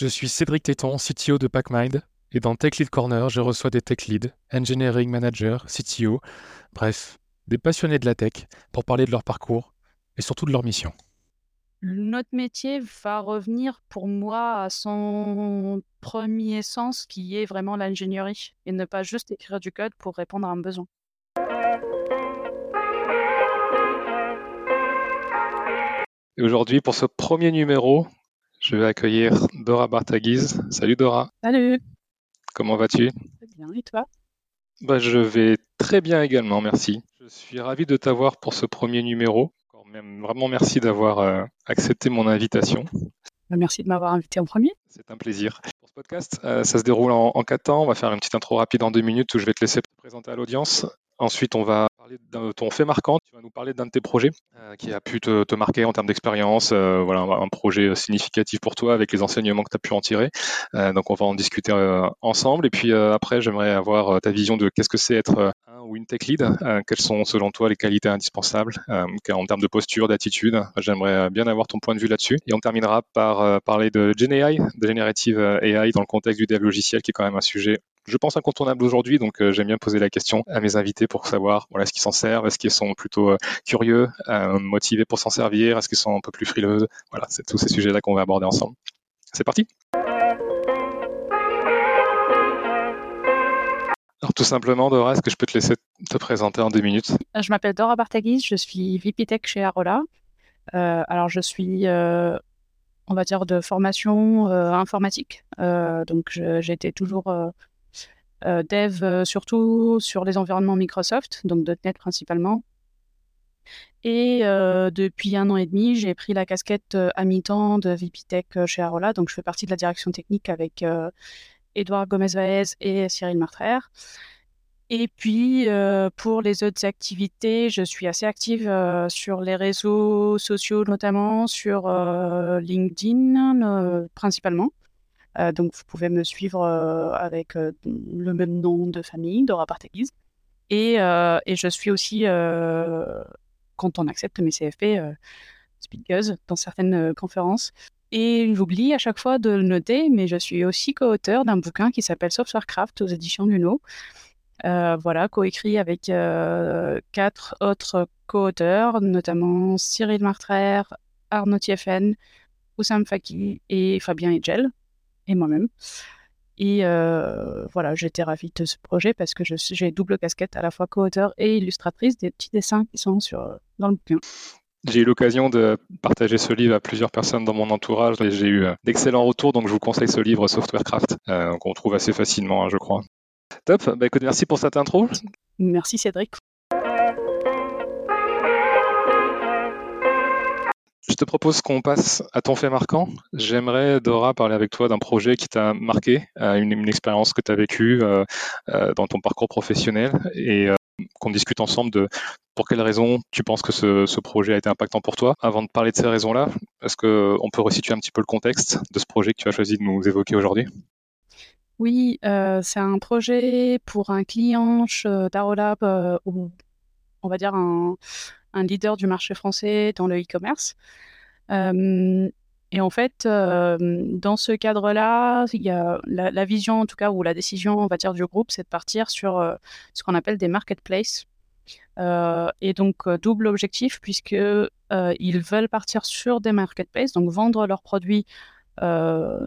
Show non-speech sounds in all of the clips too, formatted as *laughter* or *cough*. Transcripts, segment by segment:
Je suis Cédric Téton, CTO de PackMind, et dans Tech Lead Corner, je reçois des tech leads, engineering manager, CTO, bref, des passionnés de la tech pour parler de leur parcours et surtout de leur mission. Notre métier va revenir pour moi à son premier sens qui est vraiment l'ingénierie et ne pas juste écrire du code pour répondre à un besoin. Et aujourd'hui, pour ce premier numéro, je vais accueillir Dora Bartaguise. Salut Dora. Salut. Comment vas-tu? Très bien, et toi? Bah, Je vais très bien également, merci. Je suis ravi de t'avoir pour ce premier numéro. Même, vraiment merci d'avoir euh, accepté mon invitation. Bah, merci de m'avoir invité en premier. C'est un plaisir. Pour ce podcast, euh, ça se déroule en, en, quatre temps. On va faire une petite intro rapide en deux minutes où je vais te laisser te présenter à l'audience. Ensuite, on va parler de ton fait marquant. Tu vas nous parler d'un de tes projets euh, qui a pu te, marquer en termes d'expérience. Euh, voilà, un, projet significatif pour toi avec les enseignements que tu as pu en tirer. Euh, donc, on va en discuter ensemble. Et puis après, j'aimerais avoir ta vision de qu'est-ce que c'est être un ou une tech lead. quelles sont, selon toi, les qualités indispensables en termes de posture, d'attitude. J'aimerais bien avoir ton point de vue là-dessus. Et on terminera par parler de GenAI, de Generative AI dans le contexte du dev logiciel, qui est quand même un sujet je pense, incontournable aujourd'hui. Donc, euh, j'aime bien poser la question à mes invités pour savoir voilà, est-ce qu'ils s'en servent, est-ce qu'ils sont plutôt euh, curieux, euh, motivés pour s'en servir, est-ce qu'ils sont un peu plus frileux. Voilà, c'est tous ces sujets-là qu'on va aborder ensemble. C'est parti Alors, tout simplement, Dora, est-ce que je peux te laisser te présenter en deux minutes? Je m'appelle Dora Bartaguis, je suis VP Tech chez Arola. alors, je suis on va dire, de formation informatique. donc, j'étais toujours dev euh, surtout sur les environnements Microsoft, donc .NET principalement. Et euh, depuis un an et demi, j'ai pris la casquette à mi-temps de VP Tech chez Arola. Donc, je fais partie de la direction technique avec Edouard Gomez-Vaez et Cyril Martrer. Et puis, pour les autres activités, je suis assez active sur les réseaux sociaux, notamment sur LinkedIn, principalement. Euh, donc, vous pouvez me suivre euh, avec euh, le même nom de famille, Dora Parteguise. Et, je suis aussi, quand on accepte mes CFP, speakeuse dans certaines conférences. Et j'oublie à chaque fois de le noter, mais je suis aussi co-auteur d'un bouquin qui s'appelle Softwarecraft aux éditions Luno. Euh, voilà, coécrit avec quatre autres co-auteurs, notamment Cyril Martrer, Arnaud Thieffen, Oussam Faki et Fabien Egel et moi-même. Et euh, voilà, j'étais ravie de ce projet parce que j'ai double casquette, à la fois co-auteur et illustratrice des petits dessins qui sont sur, dans le bouquin. J'ai eu l'occasion de partager ce livre à plusieurs personnes dans mon entourage et j'ai eu euh, d'excellents retours, donc je vous conseille ce livre Softwarecraft, euh, qu'on trouve assez facilement, hein, je crois. Top, bah, écoute, merci pour cette intro. Merci Cédric. Je te propose qu'on passe à ton fait marquant. J'aimerais, Dora, parler avec toi d'un projet qui t'a marqué, euh, une, expérience que tu as vécue euh, euh, dans ton parcours professionnel et qu'on discute ensemble de pour quelles raisons tu penses que ce, projet a été impactant pour toi. Avant de parler de ces raisons-là, est-ce qu'on peut resituer un petit peu le contexte de ce projet que tu as choisi de nous évoquer aujourd'hui? Oui, c'est un projet pour un client d'Arolab, on va dire un, un leader du marché français dans le e-commerce. et en fait, dans ce cadre-là, il y a la, vision, en tout cas, ou la décision, on va dire, du groupe, c'est de partir sur ce qu'on appelle des marketplaces. et donc, double objectif, puisque ils veulent partir sur des marketplaces, donc vendre leurs produits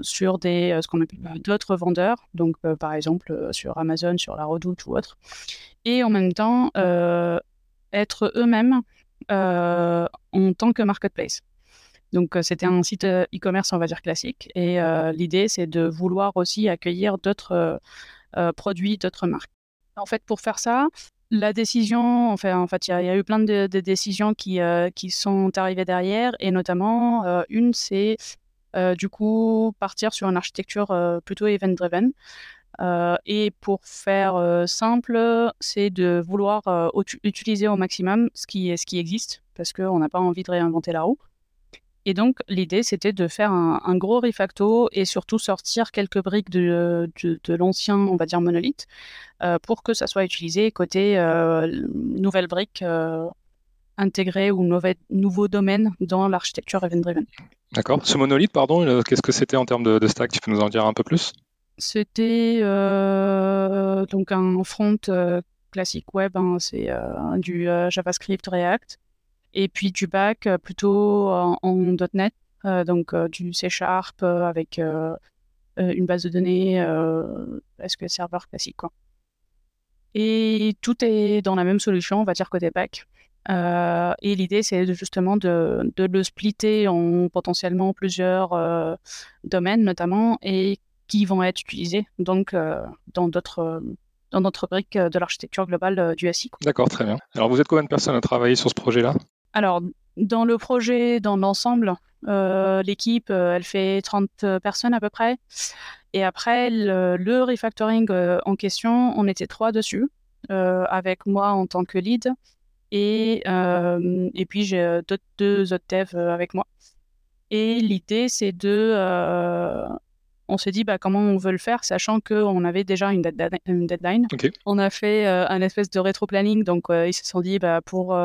sur des, ce qu'on appelle d'autres vendeurs, donc par exemple sur Amazon, sur la Redoute ou autre. Et en même temps, être eux-mêmes euh, en tant que marketplace. Donc, euh, c'était un site euh, e-commerce, on va dire, classique. Et l'idée, c'est de vouloir aussi accueillir d'autres produits, d'autres marques. En fait, pour faire ça, la décision, en fait, il y, a eu plein de, décisions qui sont arrivées derrière. Et notamment, une, c'est du coup partir sur une architecture plutôt event-driven. Euh, et pour faire euh, simple, c'est de vouloir euh, utiliser au maximum ce qui, ce qui existe, parce qu'on n'a pas envie de réinventer la roue. Et donc, l'idée, c'était de faire un, gros refacto et surtout sortir quelques briques de, de, l'ancien, on va dire, monolithe, pour que ça soit utilisé côté nouvelle brique intégrés ou nouveaux domaines dans l'architecture event-driven. D'accord. Ce monolithe, pardon, qu'est-ce que c'était en termes de, stack? Tu peux nous en dire un peu plus? C'était donc un front classique web, hein, c'est du JavaScript React, et puis du back plutôt en, .NET, donc du C avec une base de données SQL Server classique. Quoi. Et tout est dans la même solution, on va dire côté back. Euh, et l'idée, c'est justement de, de, le splitter en potentiellement plusieurs euh, domaines, notamment, et qui vont être utilisés donc euh, dans d'autres dans notre brique de l'architecture globale du SI. D'accord, très bien. Alors, vous êtes combien de personnes à travailler sur ce projet-là? Alors, dans le projet, dans l'ensemble, l'équipe, elle fait 30 personnes à peu près. Et après, le, refactoring en question, on était trois dessus, avec moi en tant que lead et, euh, et puis, j'ai euh, deux autres devs euh, avec moi. Et l'idée, c'est de. On s'est dit bah, comment on veut le faire, sachant qu'on avait déjà une, deadline. On a fait un espèce de rétro-planning, donc ils se sont dit bah, pour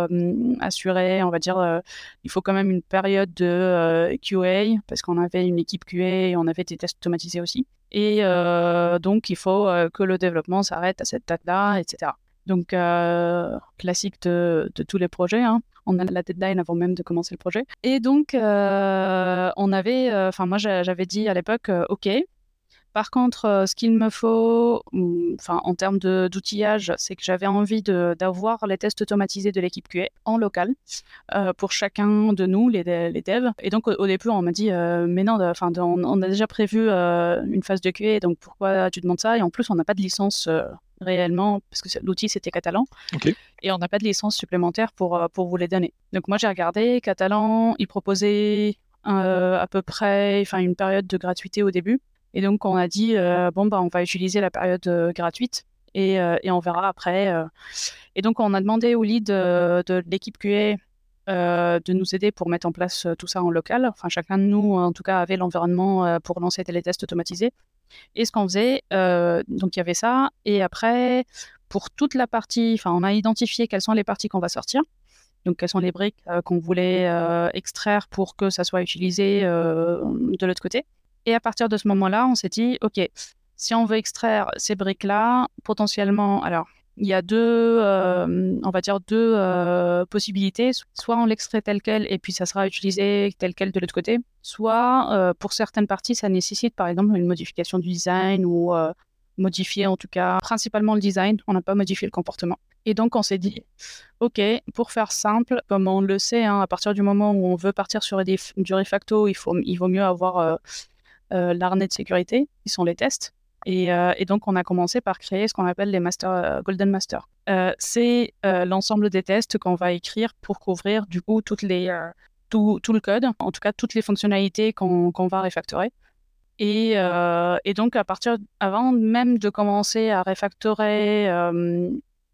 assurer, on va dire, il faut quand même une période de QA, parce qu'on avait une équipe QA et on avait des tests automatisés aussi. Et donc, il faut que le développement s'arrête à cette date-là, etc. Donc, euh, classique de, tous les projets. Hein. On a la deadline avant même de commencer le projet. Et donc, euh, on avait, euh, enfin, moi, j'avais dit à l'époque, OK. Par contre, ce qu'il me faut, enfin, en termes d'outillage, c'est que j'avais envie d'avoir les tests automatisés de l'équipe QA en local pour chacun de nous, les, les devs. Et donc, au, début, on m'a dit, mais non, enfin, on, on, a déjà prévu une phase de QA, donc pourquoi tu demandes ça? Et en plus, on n'a pas de licence réellement, parce que l'outil c'était Catalan, et on n'a pas de licence supplémentaire pour, euh, pour vous les donner. Donc moi j'ai regardé, Catalan, il proposait euh, à peu près une période de gratuité au début, et donc on a dit, euh, bon, bah, on va utiliser la période gratuite, et, et, on verra après. Et donc on a demandé au lead de, de l'équipe QA de nous aider pour mettre en place tout ça en local. Enfin, chacun de nous, en tout cas, avait l'environnement pour lancer les tests automatisés. Et ce qu'on faisait, euh, donc il y avait ça. Et après, pour toute la partie, enfin, on a identifié quelles sont les parties qu'on va sortir. Donc, quelles sont les briques euh, qu'on voulait euh, extraire pour que ça soit utilisé de l'autre côté. Et à partir de ce moment-là, on s'est dit, OK, si on veut extraire ces briques-là, potentiellement, alors, il y a deux, euh, on va dire deux euh, possibilités. Soit on l'extrait tel quel et puis ça sera utilisé tel quel de l'autre côté. Soit euh, pour certaines parties, ça nécessite par exemple une modification du design ou modifier en tout cas principalement le design. On n'a pas modifié le comportement. Et donc on s'est dit, ok, pour faire simple, comme on le sait, hein, à partir du moment où on veut partir sur du refacto, il, faut, il vaut mieux avoir l'arnais de sécurité, qui sont les tests. Euh, et, donc, on a commencé par créer ce qu'on appelle les master, euh, Golden Master. Euh, c'est l'ensemble des tests qu'on va écrire pour couvrir du coup tout, le code, en tout cas toutes les fonctionnalités qu'on va refactorer. Et, donc, à partir, avant même de commencer à refactorer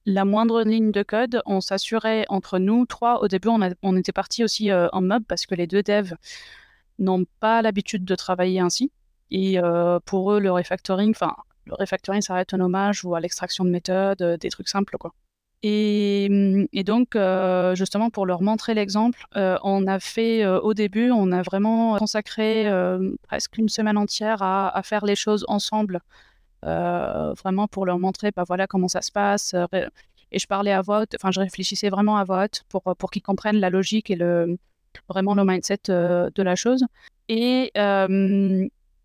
la moindre ligne de code, on s'assurait entre nous trois. Au début, on, on était parti aussi en mob parce que les deux devs n'ont pas l'habitude de travailler ainsi. Et euh, pour eux, le refactoring, enfin, le refactoring, ça reste un hommage ou à l'extraction de méthodes, euh, des trucs simples, quoi. Et, et donc, euh, justement, pour leur montrer l'exemple, on a fait, au début, on a vraiment consacré presque une semaine entière à, faire les choses ensemble, vraiment pour leur montrer, bah, voilà comment ça se passe. et je parlais à voix enfin, je réfléchissais vraiment à voix pour, pour qu'ils comprennent la logique et le, vraiment le mindset de la chose. Et,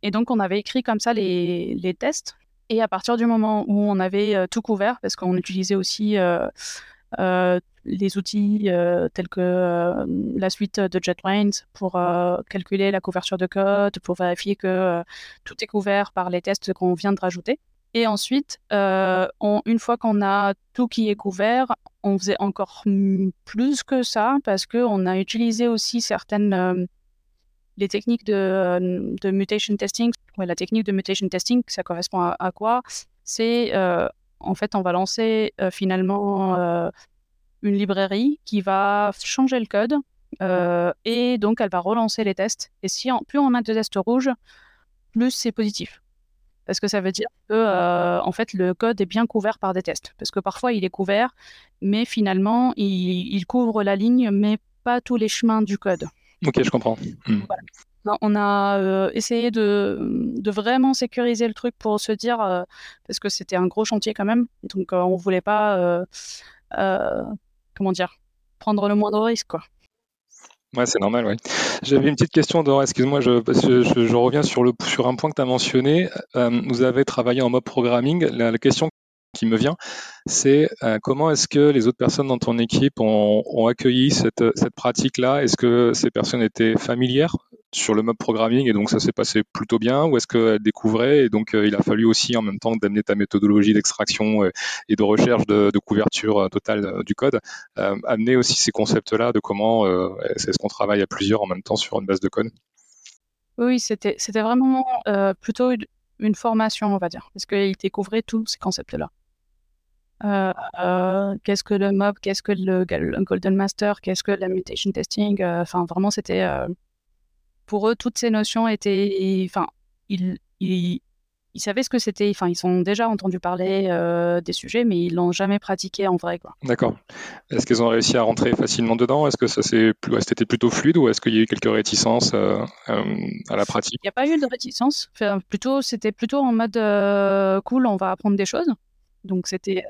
et donc, on avait écrit comme ça les, tests. Et à partir du moment où on avait euh, tout couvert, parce qu'on utilisait aussi euh, euh, les outils tels que la suite de JetBrains pour calculer la couverture de code, pour vérifier que tout est couvert par les tests qu'on vient de rajouter. Et ensuite, une fois qu'on a tout qui est couvert, on faisait encore plus que ça parce qu'on a utilisé aussi certaines les techniques de, euh, mutation testing, la technique de mutation testing, ça correspond à, quoi? C'est euh, en fait, on va lancer euh, finalement une librairie qui va changer le code et donc elle va relancer les tests. Et si plus on a de tests rouges, plus c'est positif. parce que ça veut dire que en fait le code est bien couvert par des tests. Parce que parfois il est couvert, mais finalement il, couvre la ligne, mais pas tous les chemins du code. Ok, je comprends. Hmm. On a essayé de, vraiment sécuriser le truc pour se dire, parce que c'était un gros chantier quand même, donc on voulait pas, comment dire, prendre le moindre risque, quoi. Ouais, c'est normal, ouais. J'avais une petite question, Dora, excuse-moi, je, je, reviens sur, le, sur un point que tu as mentionné. Euh, vous avez travaillé en mode programming. La, question qui me vient, c'est euh, comment est-ce que les autres personnes dans ton équipe ont, accueilli cette, pratique-là? Est-ce que ces personnes étaient familières sur le mode programming et donc ça s'est passé plutôt bien ou est-ce qu'elle découvrait et donc euh, il a fallu aussi en même temps d'amener ta méthodologie d'extraction euh, et de recherche de, couverture totale du code, amener aussi ces concepts-là de comment est-ce qu'on travaille à plusieurs en même temps sur une base de code? Oui, c'était c'était vraiment plutôt une, formation, on va dire, parce qu'il découvrait tous ces concepts-là. Qu'est-ce que le mob, qu'est-ce que le, Golden Master, qu'est-ce que la mutation testing. Enfin, vraiment, c'était pour eux, toutes ces notions étaient. Enfin, ils, ils, ils savaient ce que c'était. Enfin, ils ont déjà entendu parler euh, des sujets, mais ils l'ont jamais pratiqué en vrai. D'accord. Est-ce qu'ils ont réussi à rentrer facilement dedans? Est-ce que ça s'est c'était plutôt fluide ou est-ce qu'il y a eu quelques réticences euh, euh, à la pratique? Il n'y a pas eu de réticence. Enfin, plutôt, c'était plutôt en mode cool, on va apprendre des choses. Donc c'était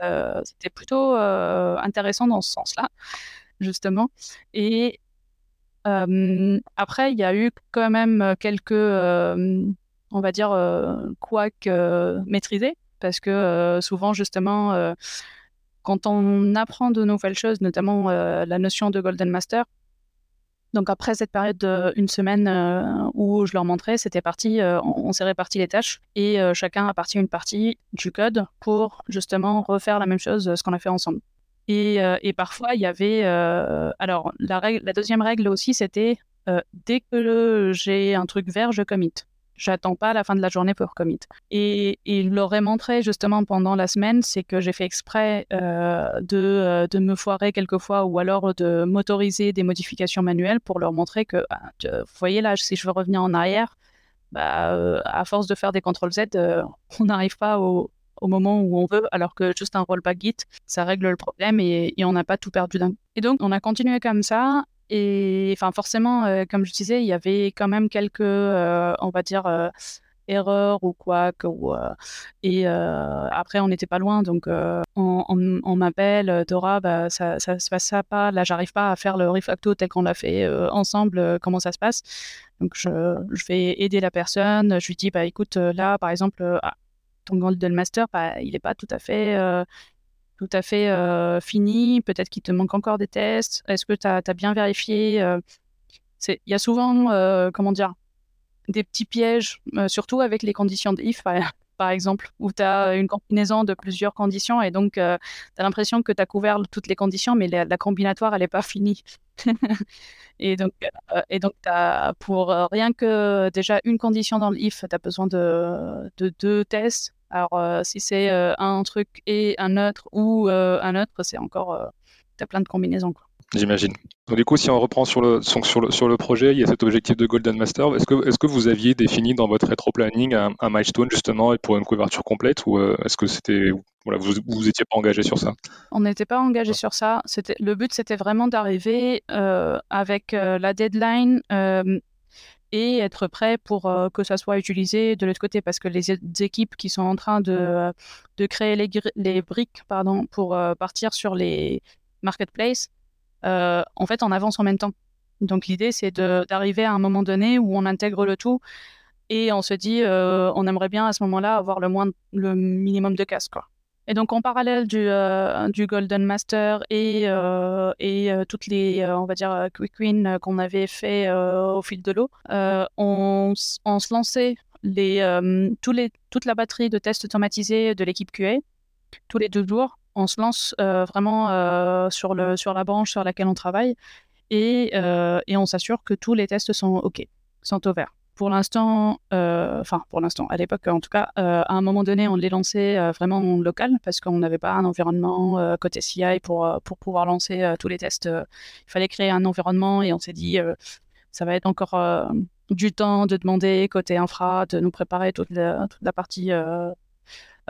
c'était plutôt intéressant dans ce sens-là, justement. Et après, il y a eu quand même quelques, on va dire, couacs maîtrisés, parce que souvent, justement, quand on apprend de nouvelles choses, notamment la notion de Golden Master, donc après cette période d'une semaine où je leur montrais, c'était parti, on, s'est réparti les tâches et chacun a parti une partie du code pour justement refaire la même chose, ce qu'on a fait ensemble. Euh, et, parfois, il y avait. Euh, alors, la, règle, la deuxième règle aussi, c'était euh, dès que j'ai un truc vert, je commit. J'attends pas la fin de la journée pour commit. Et, il leur ai montré justement pendant la semaine, c'est que j'ai fait exprès de, de, me foirer quelquefois ou alors de m'autoriser des modifications manuelles pour leur montrer que, bah, vous voyez là, si je veux revenir en arrière, bah, à force de faire des contrôles Z, on n'arrive pas au, au moment où on veut, alors que juste un rollback Git, ça règle le problème et, on n'a pas tout perdu d'un Et donc, on a continué comme ça. Et enfin, forcément, euh, comme je disais, il y avait quand même quelques, euh, on va dire, euh, erreurs ou quoi. Ou, et après, on n'était pas loin. Donc, on, m'appelle, Dora, bah, ça, ça se passe pas. Là, j'arrive pas à faire le refacto tel qu'on l'a fait ensemble. comment ça se passe Donc, je, vais aider la personne. Je lui dis, bah, écoute, là, par exemple, ah, ton Golden Master, bah, il n'est pas tout à fait, tout à fait euh, fini. Peut-être qu'il te manque encore des tests. Est-ce que tu as, bien vérifié euh, Il y a souvent, comment dire, des petits pièges, surtout avec les conditions de if, par, *laughs* exemple, où tu as une combinaison de plusieurs conditions et donc tu as l'impression que tu as couvert toutes les conditions, mais la, combinatoire, elle n'est pas finie. *laughs* et donc, pour rien que déjà une condition dans le if, tu as besoin de deux tests alors, euh, si c'est euh, un truc et un autre ou euh, un autre, c'est encore. tu as plein de combinaisons. Quoi. J'imagine. Donc, du coup, si on reprend sur le, sur le, sur le projet, il y a cet objectif de Golden Master. Est-ce que, est que vous aviez défini dans votre rétro-planning un, milestone justement pour une couverture complète ou est-ce que c'était. Voilà, vous vous étiez pas engagé sur ça? On n'était pas engagé sur ça. Le but, c'était vraiment d'arriver avec la deadline et être prêt pour euh, que ça soit utilisé de l'autre côté parce que les équipes qui sont en train de, de créer les, les, briques pardon, pour euh, partir sur les marketplaces, en fait, on avance en même temps. Donc l'idée, c'est d'arriver à un moment donné où on intègre le tout et on se dit, on aimerait bien à ce moment-là avoir le, moins, le minimum de casse. Quoi. Et donc, en parallèle du, euh, Golden Master et, euh, et euh, toutes les, on va dire, quick wins qu'on avait fait au fil de l'eau, on, on, se lançait les, tous les, toute la batterie de tests automatisés de l'équipe QA tous les deux jours. On se lance vraiment sur, le, sur la branche sur laquelle on travaille et, et on s'assure que tous les tests sont OK, sont ouverts pour l'instant, euh, enfin pour l'instant, à l'époque en tout cas, euh, à un moment donné, on les lançait euh, vraiment en local parce qu'on n'avait pas un environnement côté CI pour, pour pouvoir lancer tous les tests. il fallait créer un environnement et on s'est dit, ça va être encore du temps de demander côté infra de nous préparer toute la, partie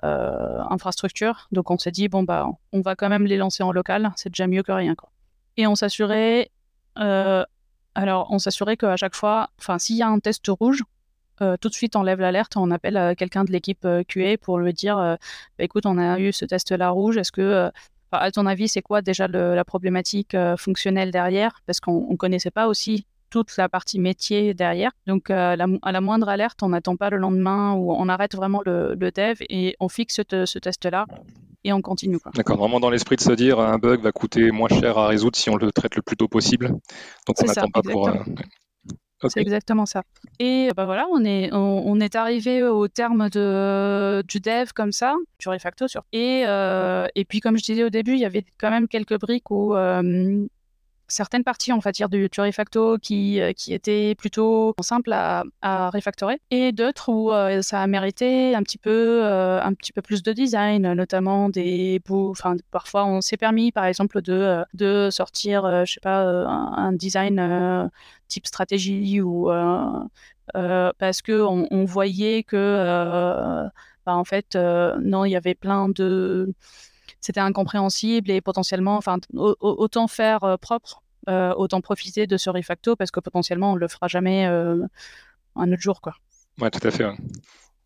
infrastructure. Donc on s'est dit bon bah on va quand même les lancer en local, c'est déjà mieux que rien quoi. Et on s'assurait alors on s'assurait qu'à chaque fois, enfin s'il y a un test rouge, tout de suite on lève l'alerte, on appelle quelqu'un de l'équipe QA pour lui dire bah, écoute, on a eu ce test-là rouge, est-ce que, à ton avis, c'est quoi déjà la problématique fonctionnelle derrière? Parce qu'on ne connaissait pas aussi toute la partie métier derrière. Donc, à la moindre alerte, on n'attend pas le lendemain ou on arrête vraiment le, dev et on fixe ce, test-là et on continue. D'accord, vraiment dans l'esprit de se dire un bug va coûter moins cher à résoudre si on le traite le plus tôt possible. Donc, on n'attend pas pour. C'est exactement ça. Et bah voilà, on est, on, est arrivé au terme de, du dev comme ça, du refacto sur. Et, euh, et puis, comme je disais au début, il y avait quand même quelques briques où euh, certaines parties, on va dire, du, du refacto qui, euh, qui étaient plutôt simples à, à refactorer et d'autres où euh, ça a mérité un petit peu, euh, un petit peu plus de design, notamment des bouts. Enfin, parfois, on s'est permis, par exemple, de, de sortir, je sais pas, un, design type stratégie ou parce que on, voyait que, bah, en fait, non, il y avait plein de c'était incompréhensible et potentiellement, enfin, autant faire euh, propre, euh, autant profiter de ce refacto parce que potentiellement on le fera jamais euh, un autre jour, quoi. Ouais, tout à fait.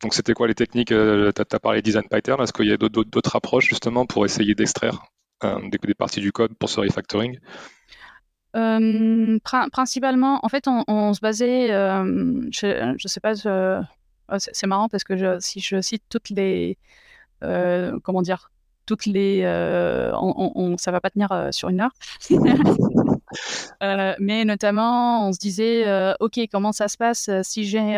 Donc, c'était quoi les techniques Tu as, parlé design pattern. Est-ce qu'il y a d'autres approches justement pour essayer d'extraire des, parties du code pour ce refactoring? Principalement, en fait, on, se basait, je ne sais pas, oh, c'est marrant parce que si je cite toutes les, comment dire, toutes les. Euh, on, ça va pas tenir euh, sur une heure. *laughs* Euh, mais notamment, on se disait, OK, comment ça se passe si j'ai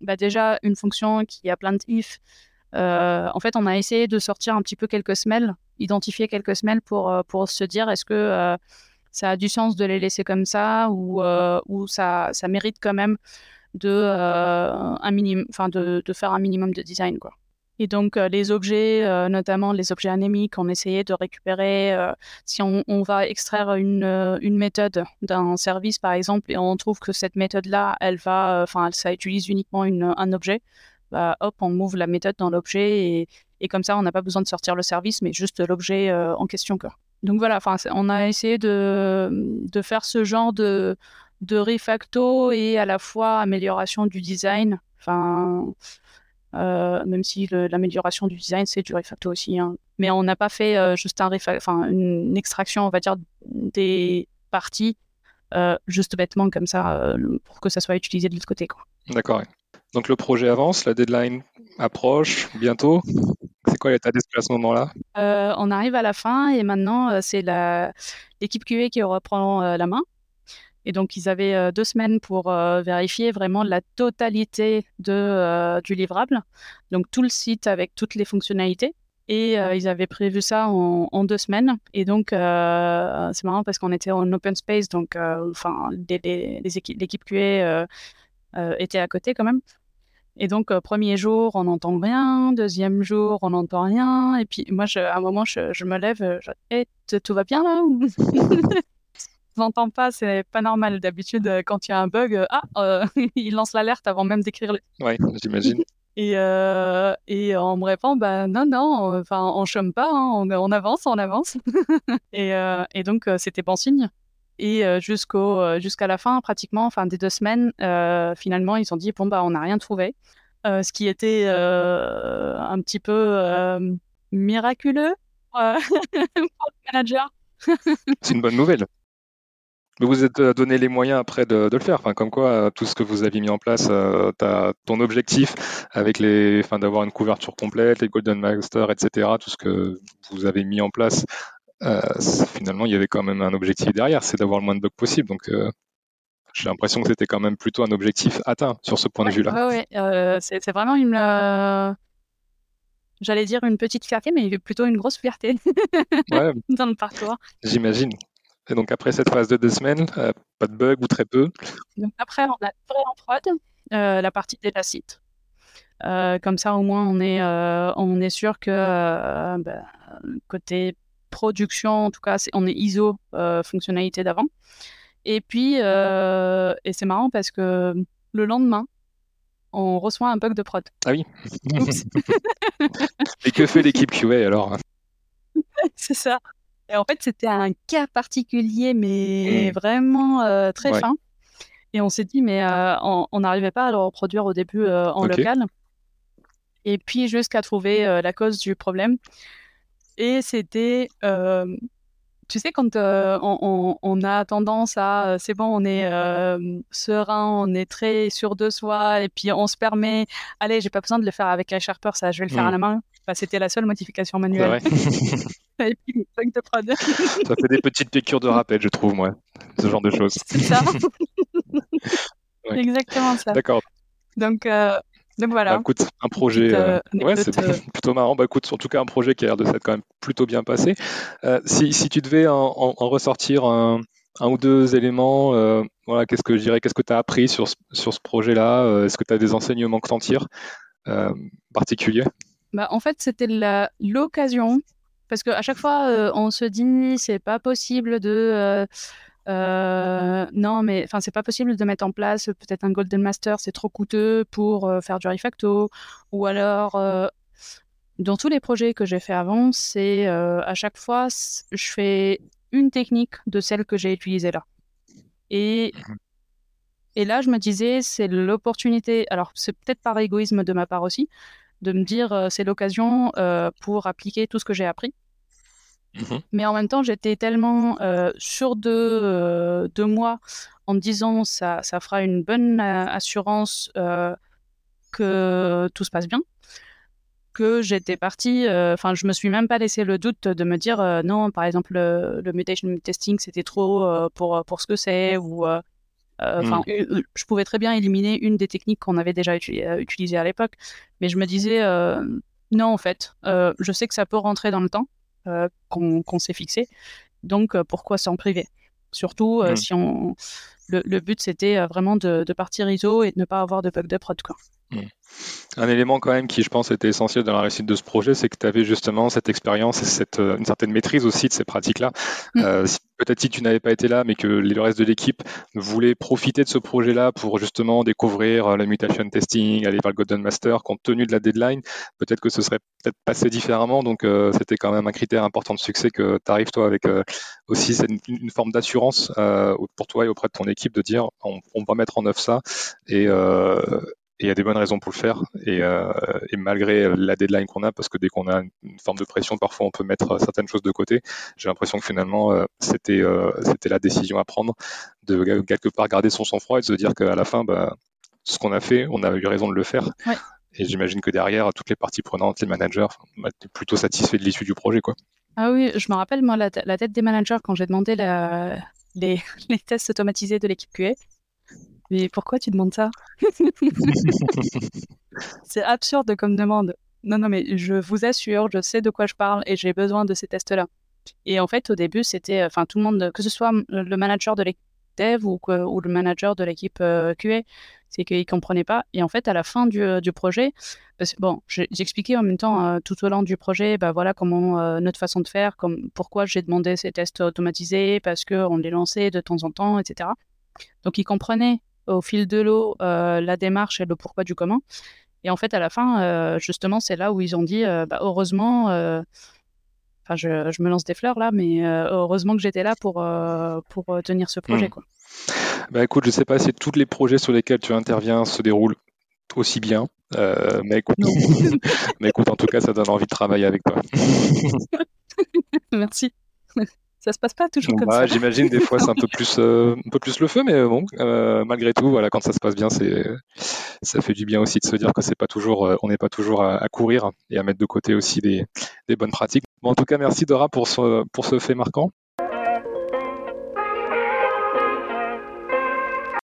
bah, déjà une fonction qui a plein de if En fait, on a essayé de sortir un petit peu quelques semelles, identifier quelques semelles pour, pour se dire est-ce que ça a du sens de les laisser comme ça ou, ou ça, ça mérite quand même de, un minimum, de, de faire un minimum de design. Quoi. Et donc, euh, les objets, euh, notamment les objets anémiques, on essayait de récupérer, euh, si on, va extraire une, méthode d'un service, par exemple, et on trouve que cette méthode-là, elle va, enfin, ça utilise uniquement un objet, bah, hop, on move la méthode dans l'objet et, comme ça, on n'a pas besoin de sortir le service, mais juste l'objet en question. Quoi. Donc voilà, on a essayé de, de faire ce genre de, de refacto et à la fois amélioration du design. Enfin, euh, même si l'amélioration du design, c'est du refacto aussi. Hein. Mais on n'a pas fait euh, juste un enfin, une extraction, on va dire, des parties, euh, juste bêtement comme ça, pour que ça soit utilisé de l'autre côté. D'accord. Donc le projet avance, la deadline approche bientôt. C'est quoi l'état d'esprit à ce moment-là? On arrive à la fin et maintenant, c'est l'équipe QA qui reprend la main. Et donc, ils avaient euh, deux semaines pour euh, vérifier vraiment la totalité de, euh, du livrable, donc tout le site avec toutes les fonctionnalités. Et ils avaient prévu ça en, deux semaines. Et donc, c'est marrant parce qu'on était en open space, donc enfin, l'équipe QA était à côté quand même. Et donc, premier jour, on n'entend rien. Deuxième jour, on n'entend rien. Et puis, moi, à un moment, je, me lève. Je, hey, eh, tout va bien là *laughs* n'entends pas, c'est pas normal. D'habitude, euh, quand il y a un bug, euh, ah, euh, *laughs* il lance l'alerte avant même d'écrire. Le... Oui, j'imagine. *laughs* Et, et on me répond, bah non, non, enfin, on chôme pas, hein, on, avance, on avance. *laughs* et, et, donc, c'était bon signe. Et jusqu'au, jusqu'à la fin, pratiquement, enfin, des deux semaines, finalement, ils ont dit, bon, bah, on n'a rien trouvé. ce qui était un petit peu miraculeux pour le manager. C'est une bonne nouvelle. Mais vous êtes euh, donné les moyens après de, le faire. Enfin, comme quoi, euh, tout ce que vous avez mis en place, euh, ton objectif avec les, enfin, d'avoir une couverture complète, les Golden Master, etc. Tout ce que vous avez mis en place, finalement, il y avait quand même un objectif derrière, c'est d'avoir le moins de bugs possible. Donc, j'ai l'impression que c'était quand même plutôt un objectif atteint sur ce point de vue-là. Oui, c'est vraiment une, j'allais dire une petite fierté, mais plutôt une grosse fierté *laughs* dans le parcours. J'imagine. Et donc après cette phase de deux semaines, euh, pas de bug ou très peu. Donc après, on a livré en prod euh, la partie des sites. Euh, comme ça, au moins, on est, on est sûr que bah, côté production, en tout cas, on est ISO fonctionnalité d'avant. Et puis, et c'est marrant parce que le lendemain, on reçoit un bug de prod. Ah oui. *laughs* Et que fait l'équipe QA alors? *laughs* C'est ça. Et en fait, c'était un cas particulier, mais mmh. vraiment très fin. Et on s'est dit, mais on n'arrivait pas à le reproduire au début en local. Et puis jusqu'à trouver la cause du problème. Et c'était tu sais, quand euh, on, a tendance à, euh, c'est bon, on est euh, serein, on est très sûr de soi, et puis on se permet, allez, j'ai pas besoin de le faire avec Sharper, ça, je vais le faire à la main. C'était la seule modification manuelle. et *laughs* puis, de prod. ça fait des petites piqûres de rappel, je trouve, moi, ce genre de choses. C'est ça. *laughs* Exactement ça. D'accord. Donc, donc voilà. Bah, écoute, un projet, euh, ouais, c'est euh. *laughs* plutôt marrant. Bah écoute, en tout cas un projet qui a l'air de s'être quand même plutôt bien passé. Euh, si, si, tu devais en, en, ressortir un, un, ou deux éléments, voilà, qu'est-ce que je dirais, qu'est-ce que tu as appris sur, sur ce projet-là? Est-ce que tu as des enseignements que tu en tires particuliers? Bah, En fait, c'était l'occasion, parce qu'à chaque fois, on se dit, c'est pas possible de euh, non, mais enfin, c'est pas possible de mettre en place peut-être un Golden Master, c'est trop coûteux pour euh, faire du refacto. Ou alors, euh, dans tous les projets que j'ai fait avant, c'est à chaque fois, je fais une technique de celle que j'ai utilisée là. Et, et là, je me disais, c'est l'opportunité, alors c'est peut-être par égoïsme de ma part aussi, de me dire, c'est l'occasion pour appliquer tout ce que j'ai appris. Mmh Mais en même temps, j'étais tellement euh, sûre de, euh, de, moi en me disant ça, ça fera une bonne euh, assurance que tout se passe bien que j'étais partie, enfin, je me suis même pas laissé le doute de me dire non, par exemple, le, mutation testing, c'était trop pour, pour ce que c'est, ou enfin, mmh. je pouvais très bien éliminer une des techniques qu'on avait déjà utilisées à l'époque, mais je me disais non, en fait, je sais que ça peut rentrer dans le temps, euh, qu'on s'est fixé. Donc, euh, pourquoi s'en priver? Surtout euh, mmh. si on. Le, but, c'était vraiment de, partir ISO et de ne pas avoir de bug de prod. Quoi. Mmh. Un élément quand même qui, je pense, était essentiel dans la réussite de ce projet, c'est que tu avais justement cette expérience et cette, une certaine maîtrise aussi de ces pratiques-là. Mmh. Peut-être si tu n'avais pas été là, mais que le reste de l'équipe voulait profiter de ce projet-là pour justement découvrir la mutation testing, aller vers le Golden Master, compte tenu de la deadline, peut-être que ce serait peut-être passé différemment. Donc, c'était quand même un critère important de succès que tu arrives, toi, avec aussi une, une, forme d'assurance pour toi et auprès de ton équipe de dire on, on va mettre en œuvre ça et, et il y a des bonnes raisons pour le faire. Et, euh, et malgré la deadline qu'on a, parce que dès qu'on a une forme de pression, parfois on peut mettre certaines choses de côté. J'ai l'impression que finalement, euh, c'était euh, c'était la décision à prendre de quelque part garder son sang-froid et de se dire qu'à la fin, bah, ce qu'on a fait, on a eu raison de le faire. Ouais. Et j'imagine que derrière, toutes les parties prenantes, les managers, bah, plutôt satisfaits de l'issue du projet. Quoi. Ah oui, je me rappelle, moi, la, tête des managers quand j'ai demandé la, les, *laughs* les, tests automatisés de l'équipe QA. Mais pourquoi tu demandes ça? *laughs* C'est absurde comme demande. Non, non, mais je vous assure, je sais de quoi je parle et j'ai besoin de ces tests-là. Et en fait, au début, c'était, enfin, tout le monde, que ce soit le manager de l'équipe dev ou, ou, le manager de l'équipe euh, QA, c'est qu'ils ne comprenaient pas. Et en fait, à la fin du, du projet, parce, bon, j'expliquais en même temps euh, tout au long du projet, bah, voilà comment euh, notre façon de faire, comme, pourquoi j'ai demandé ces tests automatisés, parce qu'on les lançait de temps en temps, etc. Donc, ils comprenaient au fil de l'eau euh, la démarche et le pourquoi du comment. Et en fait, à la fin, euh, justement, c'est là où ils ont dit, euh, bah, heureusement, enfin, je, je, me lance des fleurs là, mais heureusement que j'étais là pour, pour tenir ce projet. Quoi. Bah, écoute, je ne sais pas si tous les projets sur lesquels tu interviens se déroulent aussi bien, mais, écoute, *laughs* mais écoute, en tout cas, ça donne envie de travailler avec toi. *laughs* Merci ça se passe pas toujours comme bah, ça. J'imagine des fois c'est un peu plus euh, un peu plus le feu, mais bon, euh, malgré tout, voilà, quand ça se passe bien, c'est ça fait du bien aussi de se dire que c'est pas toujours, euh, on n'est pas toujours à, courir et à mettre de côté aussi des, des bonnes pratiques. Bon, en tout cas, merci Dora pour ce pour ce fait marquant.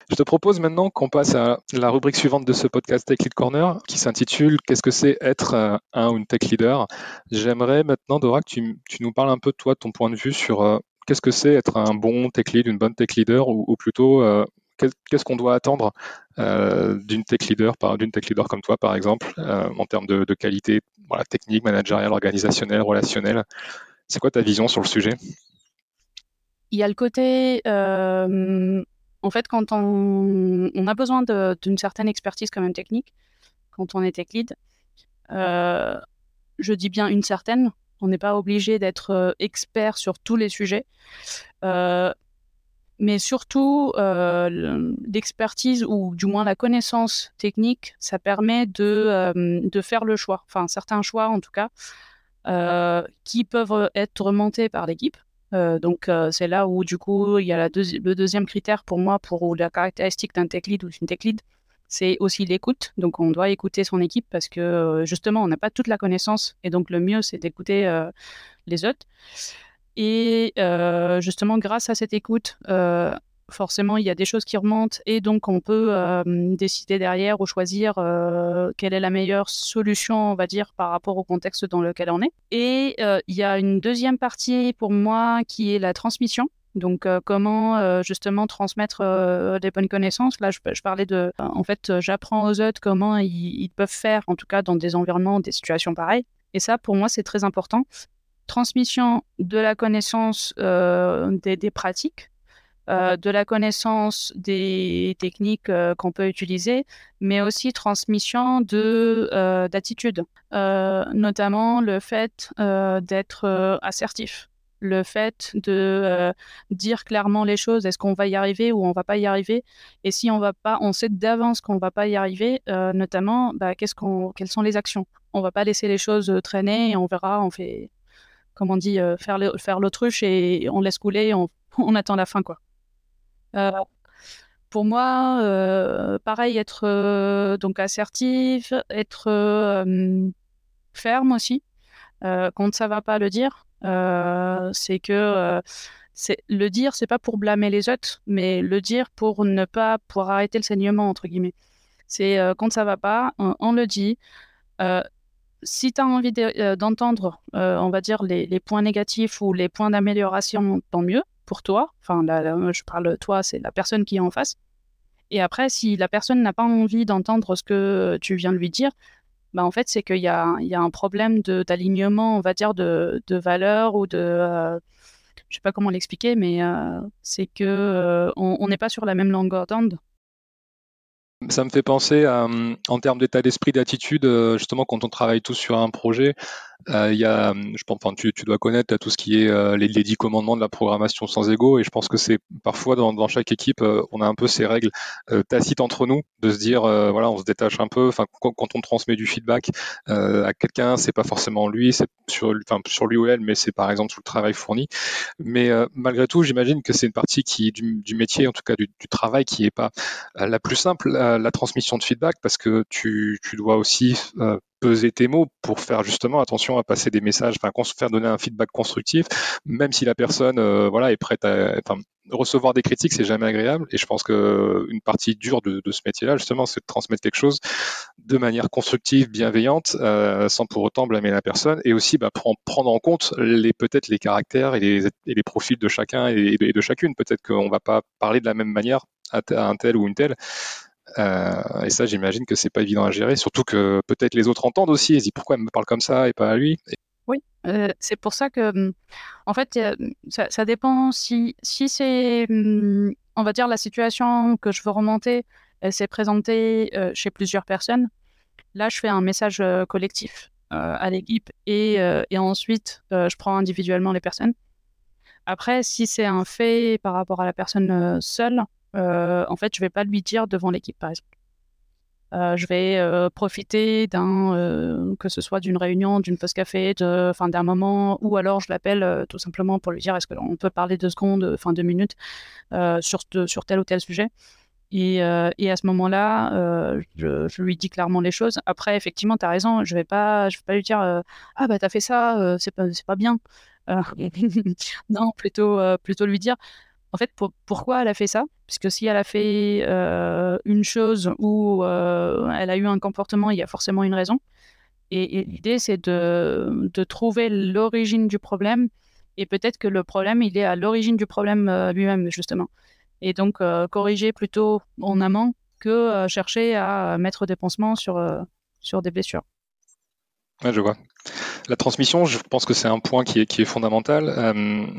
Je te propose maintenant qu'on passe à la rubrique suivante de ce podcast Tech Lead Corner qui s'intitule Qu'est-ce que c'est être euh, un ou une tech leader? J'aimerais maintenant, Dora, que tu, nous parles un peu de toi, de ton point de vue sur euh, qu'est-ce que c'est être un bon tech lead, une bonne tech leader ou, plutôt euh, qu'est-ce qu'on doit attendre d'une tech leader, d'une tech leader comme toi, par exemple, en termes de, qualité technique, managériale, organisationnelle, relationnelle. C'est quoi ta vision sur le sujet? Il y a le côté, en fait, quand on, a besoin d'une certaine expertise quand même technique, quand on est tech lead, je dis bien une certaine, on n'est pas obligé d'être expert sur tous les sujets mais surtout euh, l'expertise ou du moins la connaissance technique, ça permet de, euh, faire le choix, enfin certains choix en tout cas, euh, qui peuvent être remontés par l'équipe. Donc c'est là où du coup il y a le deuxième critère pour moi pour la caractéristique d'un tech lead ou d'une tech lead, c'est aussi l'écoute. Donc on doit écouter son équipe parce que justement on n'a pas toute la connaissance et donc le mieux c'est d'écouter les autres. Et euh, justement, grâce à cette écoute, euh, forcément, il y a des choses qui remontent et donc on peut décider derrière ou choisir quelle est la meilleure solution, on va dire, par rapport au contexte dans lequel on est. Et il y a une deuxième partie pour moi qui est la transmission. Donc, comment justement transmettre des bonnes connaissances Là, je, parlais de, en fait, j'apprends aux autres comment ils, peuvent faire, en tout cas dans des environnements, des situations pareilles. Et ça, pour moi, c'est très important transmission de la connaissance des, pratiques, euh, de la connaissance des techniques euh, qu'on peut utiliser, mais aussi transmission de d'attitude, notamment le fait d'être assertif, le fait de dire clairement les choses, est-ce qu'on va y arriver ou on va pas y arriver, et si on va pas, on sait d'avance qu'on va pas y arriver, notamment, bah, qu'est-ce qu'on, quelles sont les actions? On va pas laisser les choses traîner et on verra, on fait, comme on dit, euh, faire, faire l'autruche et on laisse couler, on, *laughs* on attend la fin, quoi. Euh, pour moi, euh, pareil, être donc assertif, être ferme aussi. quand ça va pas le dire, c'est que le dire, c'est pas pour blâmer les autres, mais le dire pour ne pas pour arrêter le saignement entre guillemets. C'est quand ça va pas, on, le dit si tu as envie euh, d'entendre, euh, on va dire, les, points négatifs ou les points d'amélioration, tant mieux pour toi. Enfin, je parle toi, c'est la personne qui est en face. Et après, si la personne n'a pas envie d'entendre ce que tu viens de lui dire, bah, en fait, c'est qu'il y, y a, un problème d'alignement, on va dire, de, de valeur ou de. Euh, je sais pas comment l'expliquer, mais c'est que on n'est pas sur la même longueur d'onde. Ça me fait penser à, en termes d'état d'esprit, d'attitude, justement, quand on travaille tous sur un projet, euh, il y a, je pense, enfin, tu, tu, dois connaître tout ce qui est euh, les, les, dix commandements de la programmation sans ego, et je pense que c'est parfois dans, dans, chaque équipe, euh, on a un peu ces règles tacites entre nous, de se dire, voilà, on se détache un peu. Enfin, quand, quand on transmet du feedback à quelqu'un, c'est pas forcément lui, c'est sur, enfin, sur lui ou elle, mais c'est par exemple sur le travail fourni. Mais malgré tout, j'imagine que c'est une partie qui du, du, métier, en tout cas du, du travail, qui est pas la plus simple, la, la, transmission de feedback, parce que tu, tu dois aussi peser tes mots pour faire justement attention à passer des messages, enfin faire donner un feedback constructif, même si la personne euh, voilà est prête à enfin, recevoir des critiques, c'est jamais agréable. Et je pense que une partie dure de, de ce métier-là, justement, c'est de transmettre quelque chose de manière constructive, bienveillante, euh, sans pour autant blâmer la personne, et aussi bah, prendre en compte les peut-être les caractères et les, et les, profils de chacun et de, et de chacune. Peut-être qu'on va pas parler de la même manière à un tel ou une telle. Euh, et ça, j'imagine que c'est pas évident à gérer, surtout que peut-être les autres entendent aussi et disent pourquoi elle me parle comme ça et pas à lui? Oui, euh, c'est pour ça que, hum, en fait, ça, dépend si, si c'est, hum, on va dire, la situation que je veux remonter, elle s'est présentée euh, chez plusieurs personnes. Là, je fais un message collectif à l'équipe et, et, ensuite, je prends individuellement les personnes. Après, si c'est un fait par rapport à la personne seule, en fait, je vais pas lui dire devant l'équipe, par exemple. Euh, je vais euh, profiter d'un, que ce soit d'une réunion, d'une pause café, d'un moment, ou alors je l'appelle tout simplement pour lui dire est-ce qu'on peut parler deux secondes, enfin deux minutes sur, tel ou tel sujet. Et, à ce moment-là, je, lui dis clairement les choses. Après, effectivement, tu as raison, je vais pas, vais pas lui dire Ah, bah, tu as fait ça, c'est pas, pas bien. *laughs* non, plutôt, plutôt lui dire en fait, pourquoi elle a fait ça? Puisque si elle a fait euh, une chose ou euh, elle a eu un comportement, il y a forcément une raison. Et, l'idée, c'est de, trouver l'origine du problème. Et peut-être que le problème, il est à l'origine du problème euh, lui-même, justement. Et donc, corriger plutôt en amont que chercher à mettre des pansements sur, sur des blessures. Je vois. La transmission, je pense que c'est un point qui est, qui est fondamental.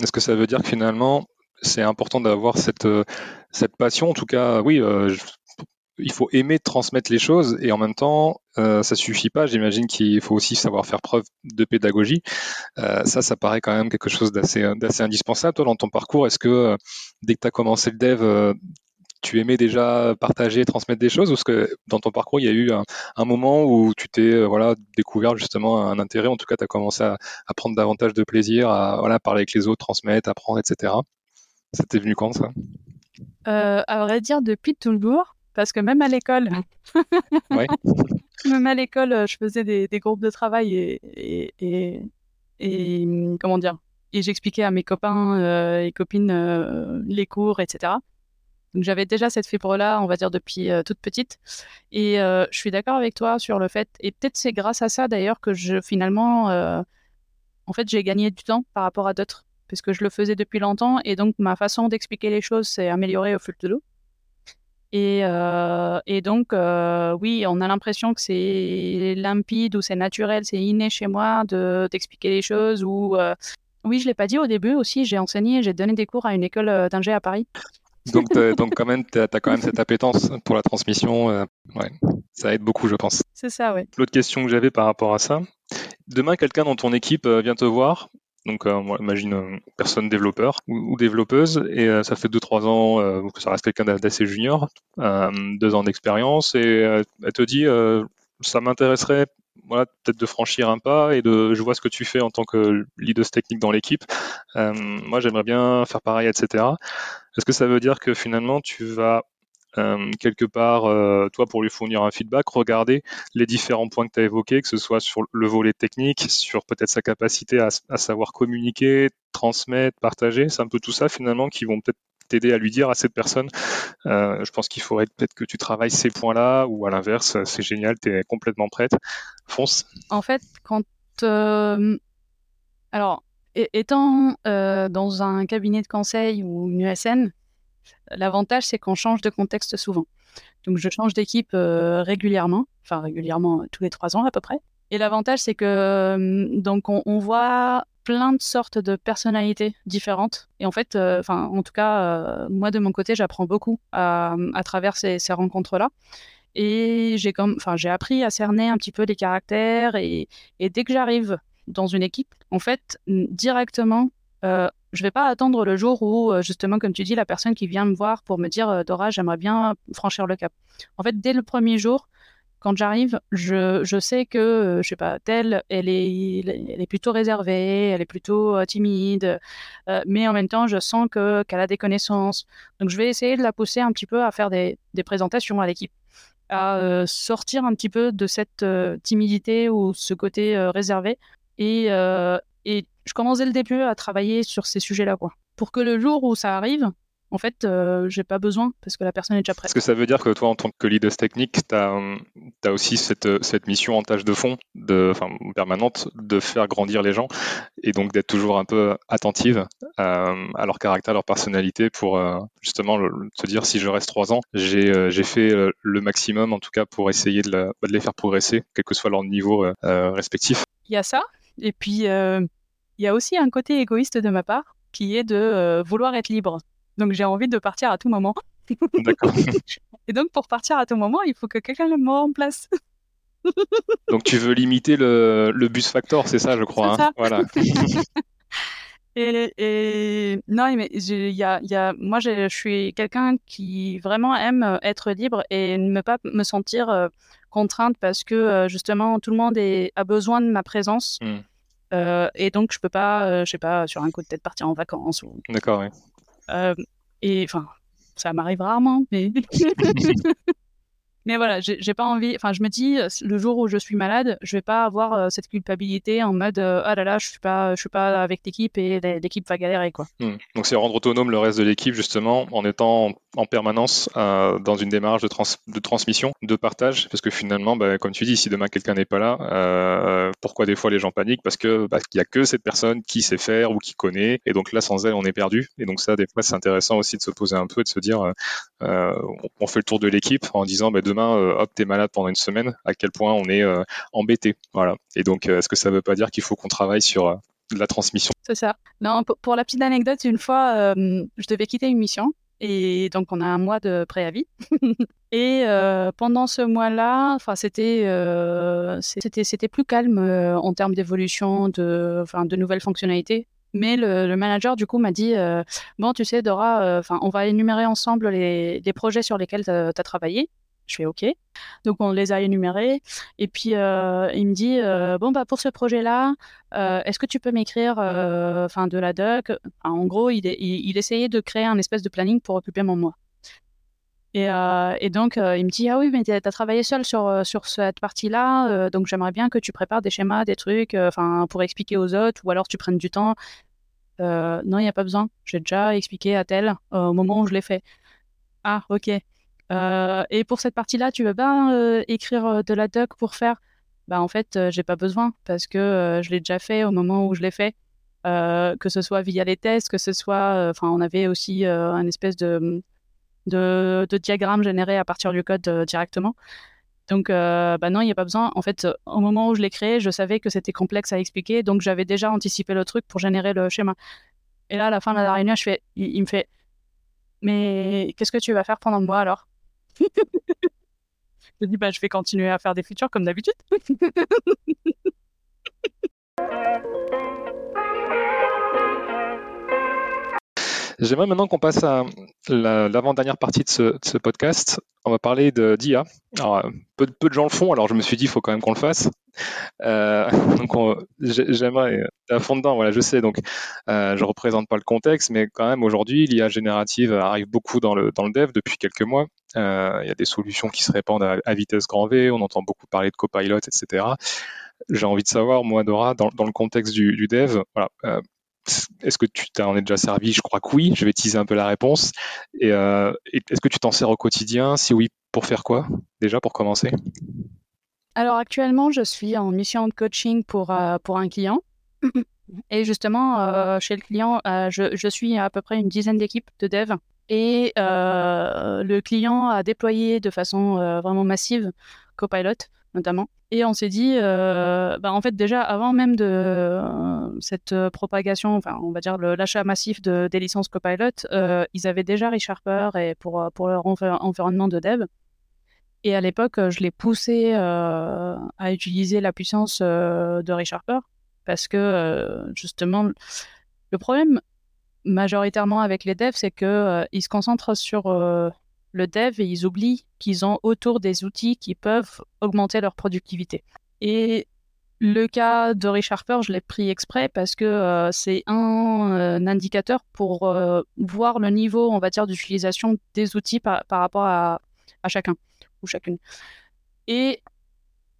Est-ce que ça veut dire que finalement, c'est important d'avoir cette, cette passion. En tout cas, oui, il faut aimer transmettre les choses et en même temps, euh, ça suffit pas. J'imagine qu'il faut aussi savoir faire preuve de pédagogie. Euh, ça, ça paraît quand même quelque chose d'assez, indispensable. Toi, dans ton parcours, est-ce que euh, dès que tu as commencé le dev, euh, tu aimais déjà partager, transmettre des choses, ou est-ce que dans ton parcours, il y a eu un, moment où tu t'es voilà découvert justement un intérêt, en tout cas, tu as commencé à, à, prendre davantage de plaisir, à voilà parler avec les autres, transmettre, apprendre, etc. C'était venu quand ça? Euh, À vrai dire, depuis toujours parce que même à l'école, *laughs* *laughs* même à l'école, euh, je faisais des, groupes de travail et, et, et, comment dire, et j'expliquais à mes copains euh, et copines euh, les cours, etc. Donc j'avais déjà cette fibre-là, on va dire depuis toute petite. Et je suis d'accord avec toi sur le fait, et peut-être c'est grâce à ça d'ailleurs que je finalement, en fait, j'ai gagné du temps par rapport à d'autres, parce que je le faisais depuis longtemps, et donc ma façon d'expliquer les choses s'est améliorée au fil de l'eau. Et, euh, et donc, euh, oui, on a l'impression que c'est limpide ou c'est naturel, c'est inné chez moi de d'expliquer les choses. Ou euh, oui, je l'ai pas dit au début aussi. J'ai enseigné, j'ai donné des cours à une école d'ingé à Paris. Donc, *laughs* donc quand même, tu as, quand même cette appétence pour la transmission. ouais, ça aide beaucoup, je pense. C'est ça, oui. L'autre question que j'avais par rapport à ça. Demain, quelqu'un dans ton équipe vient te voir donc, euh, imagine une personne développeur ou, développeuse, et euh, ça fait 2-3 ans euh, que ça reste quelqu'un d'assez junior, deux ans d'expérience, et elle te dit ça m'intéresserait voilà, peut-être de franchir un pas et de je vois ce que tu fais en tant que leader technique dans l'équipe. moi, j'aimerais bien faire pareil, etc. Est-ce que ça veut dire que finalement, tu vas euh, quelque part, euh, toi, pour lui fournir un feedback, regarder les différents points que tu as évoqués, que ce soit sur le volet technique, sur peut-être sa capacité à, savoir communiquer, transmettre, partager. C'est un peu tout ça, finalement, qui vont peut-être t'aider à lui dire à cette personne, euh, je pense qu'il faudrait peut-être que tu travailles ces points-là, ou à l'inverse, c'est génial, tu es complètement prête. Fonce. En fait, quand... alors, étant dans un cabinet de conseil ou une USN, L'avantage, c'est qu'on change de contexte souvent. Donc, je change d'équipe euh, régulièrement, enfin régulièrement euh, tous les trois ans à peu près. Et l'avantage, c'est que euh, donc on, voit plein de sortes de personnalités différentes. Et en fait, enfin, en tout cas, moi de mon côté, j'apprends beaucoup à, travers ces, rencontres-là. Et j'ai comme, enfin, j'ai appris à cerner un petit peu les caractères. Et, et dès que j'arrive dans une équipe, en fait, directement, euh, je vais pas attendre le jour où, euh, justement, comme tu dis, la personne qui vient me voir pour me dire euh, Dora, j'aimerais bien franchir le cap. En fait, dès le premier jour, quand j'arrive, je, sais que, euh, je sais pas, telle, elle est, plutôt réservée, elle est plutôt timide, mais en même temps, je sens que qu'elle a des connaissances. Donc, je vais essayer de la pousser un petit peu à faire des, présentations à l'équipe, à sortir un petit peu de cette timidité ou ce côté réservé et je commence dès le début à travailler sur ces sujets-là, quoi. Pour que le jour où ça arrive, en fait, euh, j'ai pas besoin parce que la personne est déjà prête. Est-ce que ça veut dire que toi, en tant que leader technique, tu as, as, aussi cette, cette, mission en tâche de fond, de, enfin, permanente, de faire grandir les gens et donc d'être toujours un peu attentive à, leur caractère, à leur personnalité pour euh, justement se dire si je reste trois ans, j'ai euh, fait le maximum en tout cas pour essayer de, de, les faire progresser, quel que soit leur niveau respectif. Il y a ça. Et puis, il y a aussi un côté égoïste de ma part qui est de euh, vouloir être libre. Donc j'ai envie de partir à tout moment. *laughs* D'accord. *laughs* Et donc pour partir à tout moment, il faut que quelqu'un me remplace. *laughs* donc tu veux limiter le, bus factor, c'est ça, je crois. Hein. voilà. Et, non, mais il y a, y a, moi, je suis quelqu'un qui vraiment aime être libre et ne pas me sentir euh, contrainte parce que euh, justement tout le monde est, a besoin de ma présence. Hmm. Euh, et donc, je peux pas, euh, je sais pas, sur un coup de tête partir en vacances. Ou... D'accord, oui. Euh, et enfin, ça m'arrive rarement, mais. *laughs* Mais voilà, j'ai pas envie. Enfin, je me dis, le jour où je suis malade, je vais pas avoir cette culpabilité en mode ah là là, je suis pas, je suis pas avec l'équipe et l'équipe va galérer quoi. Hmm. Donc c'est rendre autonome le reste de l'équipe justement en étant en permanence euh, dans une démarche de, de, transmission, de partage, parce que finalement, bah, comme tu dis, si demain quelqu'un n'est pas là, euh, pourquoi des fois les gens paniquent? Parce que bah, qu'il y a que cette personne qui sait faire ou qui connaît, et donc là sans elle on est perdu. Et donc ça, des fois, c'est intéressant aussi de se poser un peu, de se dire, euh, on fait le tour de l'équipe en disant, bah, demain, hop, t'es malade pendant une semaine, à quel point on est embêté, voilà. Et donc, est-ce que ça veut pas dire qu'il faut qu'on travaille sur la transmission? C'est ça. Non, pour, la petite anecdote, une fois, je devais quitter une mission et donc, on a un mois de préavis. *laughs* et euh, pendant ce mois-là, c'était, euh, plus calme euh, en termes d'évolution, de, de nouvelles fonctionnalités. Mais le, manager, du coup, m'a dit Bon, tu sais, Dora, on va énumérer ensemble les projets sur lesquels tu as travaillé. Je fais OK. Donc, on les a énumérés. Et puis, euh, il me dit euh, Bon, bah, pour ce projet-là, euh, est-ce que tu peux m'écrire enfin, de la doc? En gros, il, essayait de créer un espèce de planning pour occuper mon mois. Et, et donc, il me dit Ah oui, mais tu as travaillé seul sur, sur cette partie-là, donc j'aimerais bien que tu prépares des schémas, des trucs, enfin pour expliquer aux autres, ou alors tu prennes du temps. non, il n'y a pas besoin. J'ai déjà expliqué à tel au moment où je l'ai fait. Ah, ok. Euh, et pour cette partie-là, tu veux pas euh, écrire euh, de la doc pour faire? Bah, En fait, j'ai pas besoin parce que je l'ai déjà fait au moment où je l'ai fait. que ce soit via les tests, que ce soit. Enfin, on avait aussi un espèce de, de, diagramme généré à partir du code directement. Donc, bah non, il n'y a pas besoin. En fait, au moment où je l'ai créé, je savais que c'était complexe à expliquer, donc j'avais déjà anticipé le truc pour générer le schéma. Et là, à la fin de la réunion, je fais, il me fait, mais qu'est-ce que tu vas faire pendant le mois alors? Je dis, bah, je vais continuer à faire des features comme d'habitude. *laughs* J'aimerais maintenant qu'on passe à l'avant-dernière partie de ce, podcast. On va parler d'IA. Alors, peu, de gens le font, alors je me suis dit, il faut quand même qu'on le fasse. Euh, *laughs* donc, j'aimerais à fond dedans. Voilà, je sais. Donc, euh, je représente pas le contexte, mais quand même aujourd'hui, l'IA générative arrive beaucoup dans le dans le dev depuis quelques mois. Euh, il y a des solutions qui se répandent à, vitesse grand V. On entend beaucoup parler de copilot, etc. J'ai envie de savoir, moi, Dora, dans, dans le contexte du, dev, euh, est-ce que tu t'en es déjà servi? Je crois que oui. Je vais teaser un peu la réponse. Et, euh, est-ce que tu t'en sers au quotidien? Si oui, pour faire quoi Déjà, pour commencer? Alors actuellement, je suis en mission de coaching pour, euh, pour un client. *laughs* Et justement, euh, chez le client, je, je, suis à peu près une dizaine d'équipes de dev. Et le client a déployé de façon vraiment massive Copilot notamment. Et on s'est dit, euh, bah, en fait, déjà, avant même de euh, cette euh, propagation, enfin, on va dire l'achat massif de, des licences Copilot, ils avaient déjà ReSharper et pour, pour leur environnement de dev. Et à l'époque, je l'ai poussé à utiliser la puissance de ReSharper parce que, justement, le problème majoritairement avec les devs, c'est qu'ils se concentrent sur le dev et ils oublient qu'ils ont autour des outils qui peuvent augmenter leur productivité. Et le cas de ReSharper, je l'ai pris exprès parce que euh, c'est un, euh, indicateur pour euh, voir le niveau, on va dire, d'utilisation des outils par, rapport à, chacun ou chacune. Et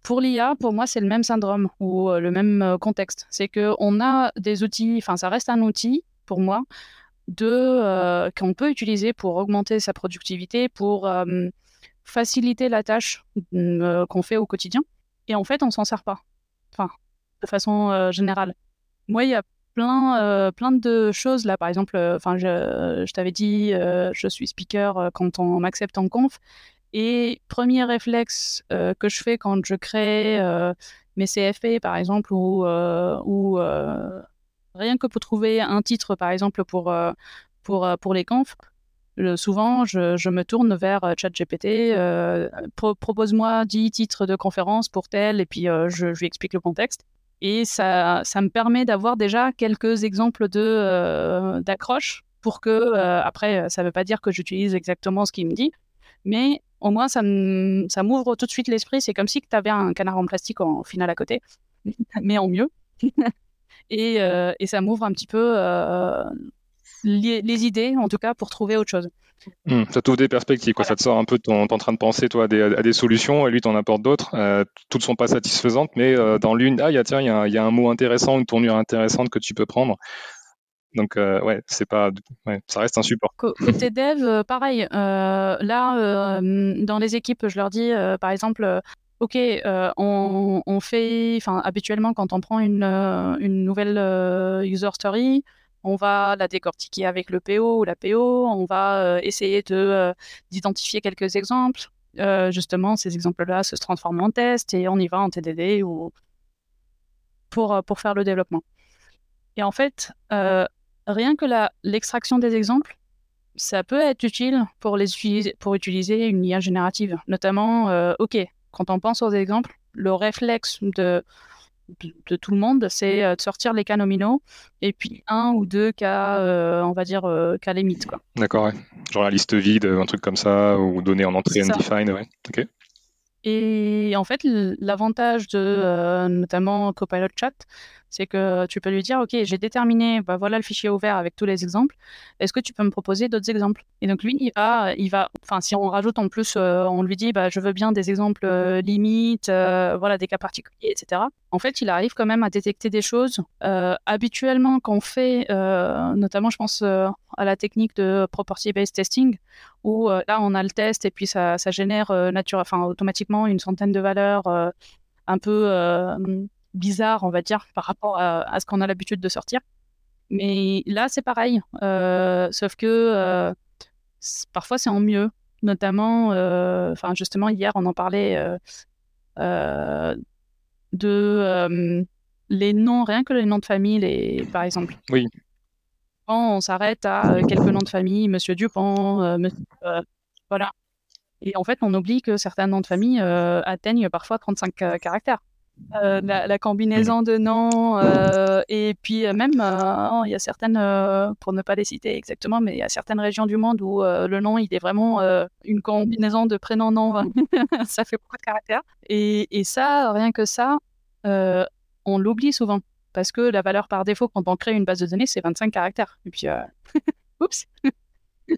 pour l'IA, pour moi, c'est le même syndrome ou le même contexte. C'est qu'on a des outils, enfin, ça reste un outil pour moi, euh, qu'on peut utiliser pour augmenter sa productivité, pour euh, faciliter la tâche mm, euh, qu'on fait au quotidien. Et en fait, on s'en sert pas. Enfin, de façon générale. Moi, il y a plein, plein de choses là. Par exemple, je, je t'avais dit, je suis speaker quand on m'accepte en conf. Et premier réflexe que je fais quand je crée mes CFP, par exemple, ou Rien que pour trouver un titre, par exemple, pour, euh, pour, euh, pour les confs, souvent, je, je, me tourne vers euh, ChatGPT. Propose-moi 10 titres de conférence pour tel, et puis je, lui explique le contexte. Et ça, ça me permet d'avoir déjà quelques exemples de d'accroche pour que, après, ça ne veut pas dire que j'utilise exactement ce qu'il me dit, mais au moins, ça m'ouvre tout de suite l'esprit. C'est comme si tu avais un canard en plastique en finale à côté, *laughs* mais en mieux. *laughs* Euh, et, ça m'ouvre un petit peu euh, les, idées, en tout cas, pour trouver autre chose. Hmm, ça t'ouvre des perspectives, quoi. ça te sort un peu, tu en train de penser toi à des, solutions et lui t'en apporte d'autres. Euh, toutes ne sont pas satisfaisantes, mais dans l'une, ah, y a, tiens, il y, a un mot intéressant, une tournure intéressante que tu peux prendre. Donc ouais, c'est pas, ça reste un support. Côté dev, pareil. là, dans les équipes, je leur dis, par exemple, ok, euh, on, fait, enfin, habituellement, quand on prend une, euh, nouvelle euh, user story, on va la décortiquer avec le PO ou la PO, on va essayer de d'identifier quelques exemples. justement, ces exemples-là se transforment en test et on y va en TDD ou pour, pour faire le développement. Et en fait, rien que l'extraction des exemples, ça peut être utile pour, les utiliser, pour utiliser une IA générative. Notamment, OK, quand on pense aux exemples, le réflexe de, de, tout le monde, c'est euh, de sortir les cas nominaux et puis un ou deux cas, euh, on va dire, euh, cas limites. D'accord, ouais. genre la liste vide, un truc comme ça, ou donner en entrée undefined, ouais. Ok. Et en fait, l'avantage de notamment Copilot Chat, c'est que tu peux lui dire, OK, j'ai déterminé, bah, voilà le fichier ouvert avec tous les exemples. Est-ce que tu peux me proposer d'autres exemples? Et donc lui, il va, il va, enfin, si on rajoute en plus, euh, on lui dit, bah, je veux bien des exemples euh, limites, euh, voilà, des cas particuliers, etc. En fait, il arrive quand même à détecter des choses. habituellement, quand on fait, notamment, je pense à la technique de property-based testing, où là, on a le test et puis ça, ça génère nature, enfin, automatiquement une centaine de valeurs un peu bizarre, on va dire, par rapport à, ce qu'on a l'habitude de sortir. Mais là, c'est pareil. Euh, sauf que euh, parfois, c'est en mieux. Notamment, euh, enfin, justement, hier, on en parlait de les noms, rien que les noms de famille, les, par exemple. Oui. Quand on s'arrête à quelques noms de famille, Monsieur Dupont, voilà. Et en fait, on oublie que certains noms de famille atteignent parfois 35 caractères. Euh, la, combinaison de noms euh, et puis euh, même il y a certaines pour ne pas les citer exactement mais il y a certaines régions du monde où le nom il est vraiment une combinaison de prénom nom *laughs* ça fait beaucoup de caractères. Et, et ça rien que ça on l'oublie souvent parce que la valeur par défaut quand on crée une base de données c'est 25 caractères. Et puis *laughs* oups. *laughs*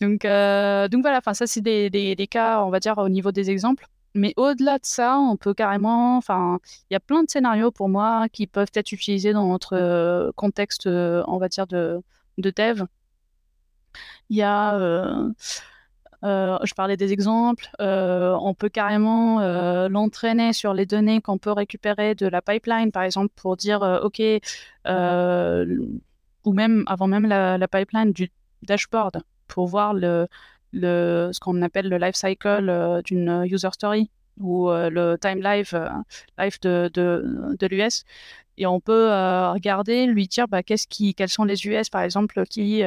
Donc donc voilà ça c'est des, des cas on va dire au niveau des exemples mais au-delà de ça, on peut carrément, enfin, il y a plein de scénarios pour moi qui peuvent être utilisés dans notre euh, contexte, euh, on va dire, de, de dev. Il y a, euh, je parlais des exemples, on peut carrément l'entraîner sur les données qu'on peut récupérer de la pipeline, par exemple, pour dire, OK, ou même avant même la, la pipeline du dashboard, pour voir le, le, ce qu'on appelle le life cycle euh, d'une user story ou euh, le time life, euh, life de, de, de l'US. Et on peut regarder, lui dire bah, qu'est-ce qui, quels sont les US, par exemple, qui,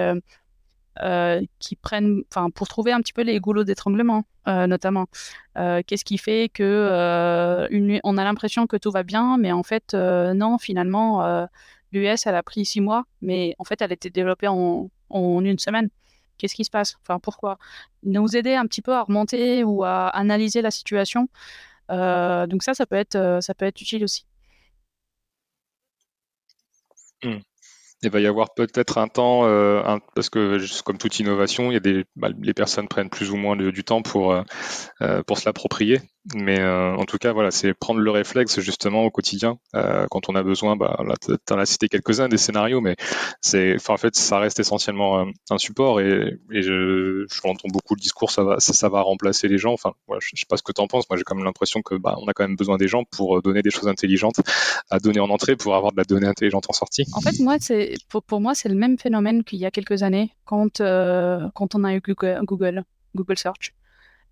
qui prennent, pour trouver un petit peu les goulots d'étranglement, notamment. qu'est-ce qui fait que on a l'impression que tout va bien, mais en fait, non, finalement, l'US, elle a pris six mois, mais en fait, elle a été développée en, en une semaine. Qu'est-ce qui se passe? Enfin, pourquoi? Nous aider un petit peu à remonter ou à analyser la situation. Euh, donc ça, ça peut être, euh, ça peut être utile aussi. Mmh il va y avoir peut-être un temps, euh, parce que comme toute innovation, il y a des, bah, les personnes prennent plus ou moins du temps pour pour se l'approprier. Mais en tout cas, voilà, c'est prendre le réflexe justement au quotidien quand on a besoin. Bah, là, tu en as cité quelques-uns des scénarios, mais c'est, en fait, ça reste essentiellement un support. Et, et je, je entends beaucoup le discours, ça va, ça, va remplacer les gens. Enfin, voilà, je, sais pas ce que tu en penses. Moi, j'ai quand même l'impression que bah, on a quand même besoin des gens pour donner des choses intelligentes à donner en entrée, pour avoir de la donnée intelligente en sortie. En fait, moi, c'est pour, moi, c'est le même phénomène qu'il y a quelques années quand, euh, quand on a eu Google, Google, Search.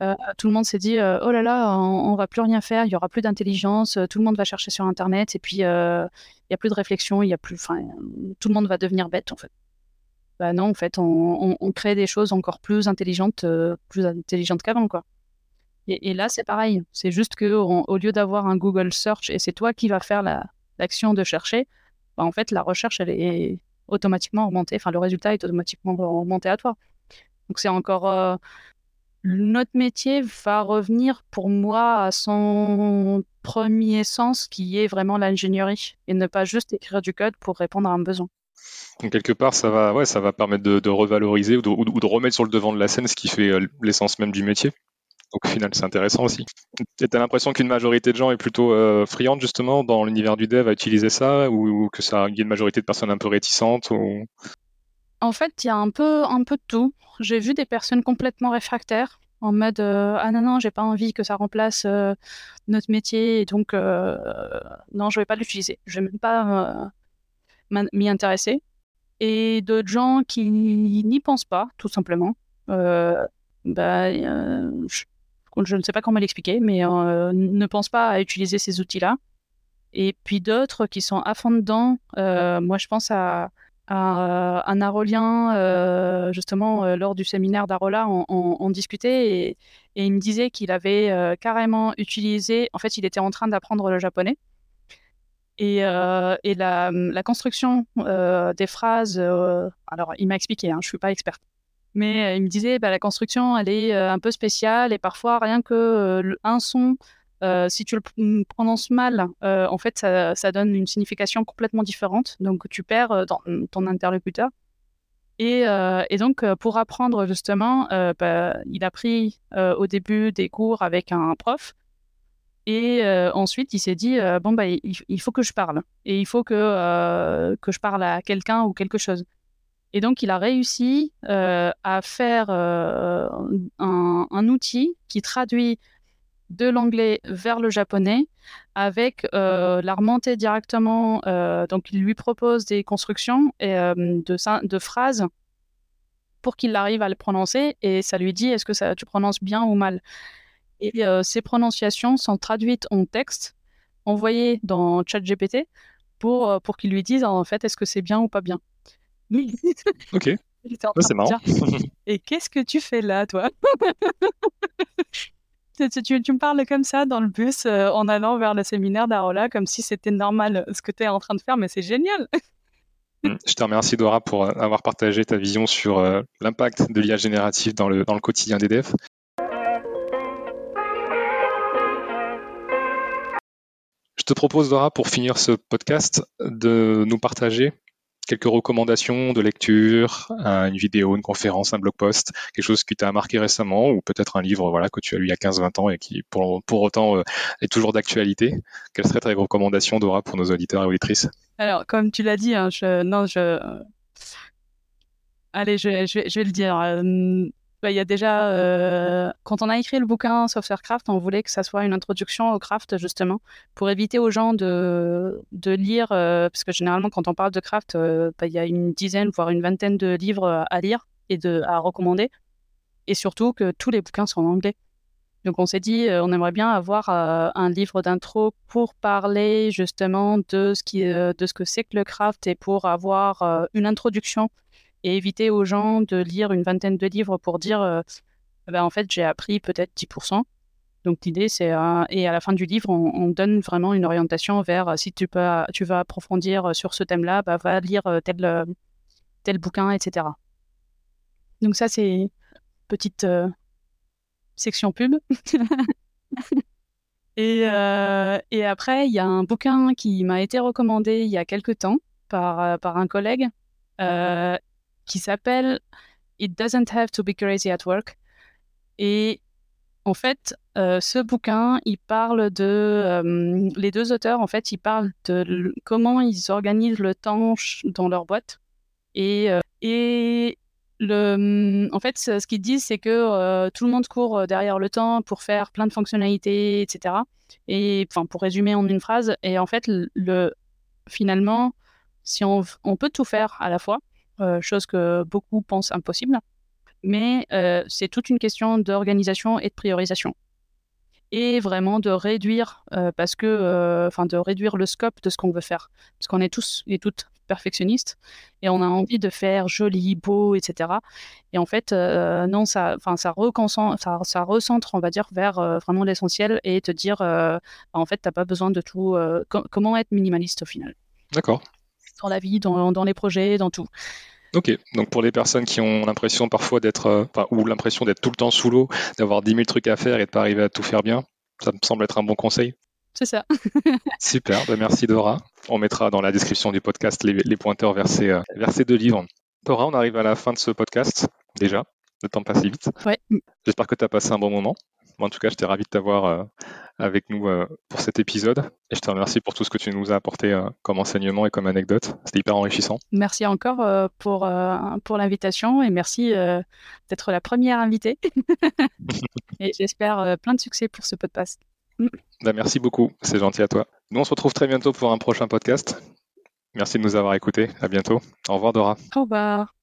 Euh, tout le monde s'est dit euh, oh là là, on, ne va plus rien faire, il y aura plus d'intelligence, tout le monde va chercher sur Internet et puis il y a plus de réflexion, il y a plus, tout le monde va devenir bête en fait. Bah non, en fait, on, on, crée des choses encore plus intelligentes, plus intelligentes qu'avant quoi. Et, là, c'est pareil. C'est juste que au lieu d'avoir un Google Search et c'est toi qui vas faire l'action de chercher, bah, en fait, la recherche, elle est automatiquement remonté, enfin le résultat est automatiquement remonté à toi. Donc c'est encore euh, notre métier va revenir pour moi à son premier sens qui est vraiment l'ingénierie et ne pas juste écrire du code pour répondre à un besoin. Donc quelque part, ça va, ouais, ça va permettre de, revaloriser ou de, remettre sur le devant de la scène ce qui fait euh, l'essence même du métier. Donc au final, c'est intéressant aussi. Tu as l'impression qu'une majorité de gens est plutôt euh, friande justement dans l'univers du dev à utiliser ça ou, que ça y a une majorité de personnes un peu réticentes ou... En fait, il y a un peu, un peu de tout. J'ai vu des personnes complètement réfractaires en mode euh, ah non non j'ai pas envie que ça remplace euh, notre métier donc non je vais pas l'utiliser je vais même pas m'y intéresser et d'autres gens qui n'y pensent pas tout simplement bah, je, je ne sais pas comment l'expliquer, mais euh, ne pense pas à utiliser ces outils-là. et puis d'autres qui sont à fond dedans. moi, je pense à, à, à Narolien, justement, lors du séminaire d'Arola, on, discutait et, il me disait qu'il avait carrément utilisé, en fait, il était en train d'apprendre le japonais. Et, la, construction des phrases, alors il m'a expliqué, hein, je ne suis pas experte, mais il me disait bah, la construction, elle est un peu spéciale et parfois rien que un son euh, si tu le mmh, prononces mal, euh, en fait, ça, donne une signification complètement différente. Donc, tu perds euh, mmh, ton interlocuteur. Et, donc, pour apprendre justement, bah, il a pris au début des cours avec un prof. Et ensuite, il s'est dit, bon, bah, il, faut que je parle. Et il faut que, je parle à quelqu'un ou quelque chose. Et donc, il a réussi à faire un, outil qui traduit de l'anglais vers le japonais avec euh, la remontée directement. Euh, donc, il lui propose des constructions et, euh, de, de, phrases pour qu'il arrive à le prononcer et ça lui dit est-ce que ça, tu prononces bien ou mal? Et ces prononciations sont traduites en texte, envoyées dans ChatGPT pour, pour qu'il lui dise en fait est-ce que c'est bien ou pas bien? *laughs* ok. *laughs* c'est marrant. *laughs* et qu'est-ce que tu fais là, toi? Tu, me parles comme ça dans le bus euh, en allant vers le séminaire d'Arola, comme si c'était normal euh, ce que tu es en train de faire, mais c'est génial. Mm. Je te remercie Dora pour euh, avoir partagé ta vision sur l'impact de l'IA générative dans le, dans le quotidien des devs. Je te propose Dora pour finir ce podcast de nous partager quelques recommandations de lecture, une vidéo, une conférence, un blog post, quelque chose qui t'a marqué récemment ou peut-être un livre voilà, que tu as lu il y a 15-20 ans et qui pour, pour autant euh, est toujours d'actualité. Quelle serait ta recommandation, Dora, pour nos auditeurs et auditrices? Alors, comme tu l'as dit, hein, je, non, je... Allez, je, je, je vais le dire. Euh, bah, il y a déjà, euh, quand on a écrit le bouquin Software Craft, on voulait que ça soit une introduction au craft, justement, pour éviter aux gens de, de lire, euh, parce que généralement, quand on parle de craft, euh, bah, il y a une dizaine, voire une vingtaine de livres à lire et à recommander. Et surtout que tous les bouquins sont en anglais. Donc on s'est dit, on aimerait bien avoir un livre d'intro pour parler justement de ce que c'est que le craft et pour avoir une introduction et éviter aux gens de lire une vingtaine de livres pour dire euh, bah, en fait j'ai appris peut-être 10%. Donc l'idée c'est et à la fin du livre on, donne vraiment une orientation vers euh, si tu peux tu vas approfondir euh, sur ce thème-là, bah, va lire tel tel bouquin, etc. Donc ça c'est petite section pub. *laughs* et, et, après, il y a un bouquin qui m'a été recommandé il y a quelques temps par, par un collègue qui s'appelle It Doesn't Have to Be Crazy at Work. Et en fait, euh, ce bouquin, il parle de. Euh, les deux auteurs, en fait, ils parlent de comment ils organisent le temps dans leur boîte. Et, euh, et le, en fait, ce qu'ils disent, c'est que tout le monde court derrière le temps pour faire plein de fonctionnalités, etc. Et enfin, pour résumer en une phrase, et en fait, le, finalement, si on, on peut tout faire à la fois, chose que beaucoup pensent impossible. Mais euh, c'est toute une question d'organisation et de priorisation. Et vraiment de réduire, euh, parce que, de réduire le scope de ce qu'on veut faire. Parce qu'on est tous et toutes perfectionnistes et on a envie de faire joli, beau, etc. Et en fait, non, ça, ça, ça, ça, recentre, on va dire, vers vraiment l'essentiel et te dire, bah, en fait, tu n'as pas besoin de tout. comment être minimaliste au final? D'accord dans la vie, dans, dans, les projets, dans tout. Ok, donc pour les personnes qui ont l'impression parfois d'être, euh, ou l'impression d'être tout le temps sous l'eau, d'avoir 10 000 trucs à faire et de pas arriver à tout faire bien, ça me semble être un bon conseil. C'est ça. *laughs* Super, ben merci Dora. On mettra dans la description du podcast les, pointeurs vers ces, euh, vers ces deux livres. Dora, on arrive à la fin de ce podcast déjà. Le temps passe vite. Ouais. J'espère que tu as passé un bon moment en tout cas, j'étais ravi de t'avoir euh, avec nous euh, pour cet épisode. Et je te remercie pour tout ce que tu nous as apporté euh, comme enseignement et comme anecdote. C'était hyper enrichissant. Merci encore pour, pour l'invitation et merci d'être la première invitée. *laughs* et j'espère plein de succès pour ce podcast. Bah, merci beaucoup, c'est gentil à toi. Nous, on se retrouve très bientôt pour un prochain podcast. Merci de nous avoir écoutés. À bientôt. Au revoir, Dora. Au revoir.